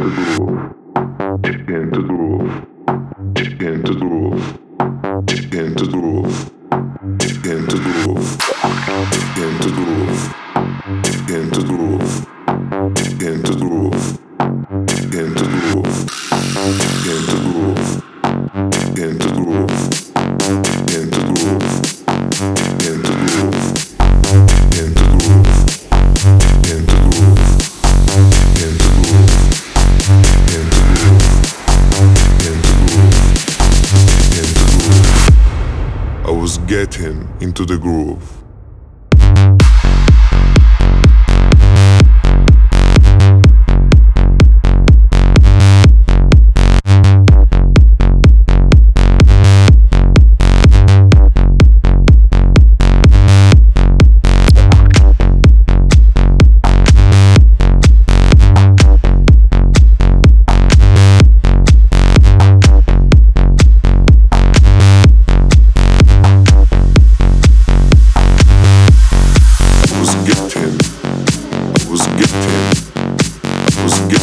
into groove into groove into groove was getting into the groove. just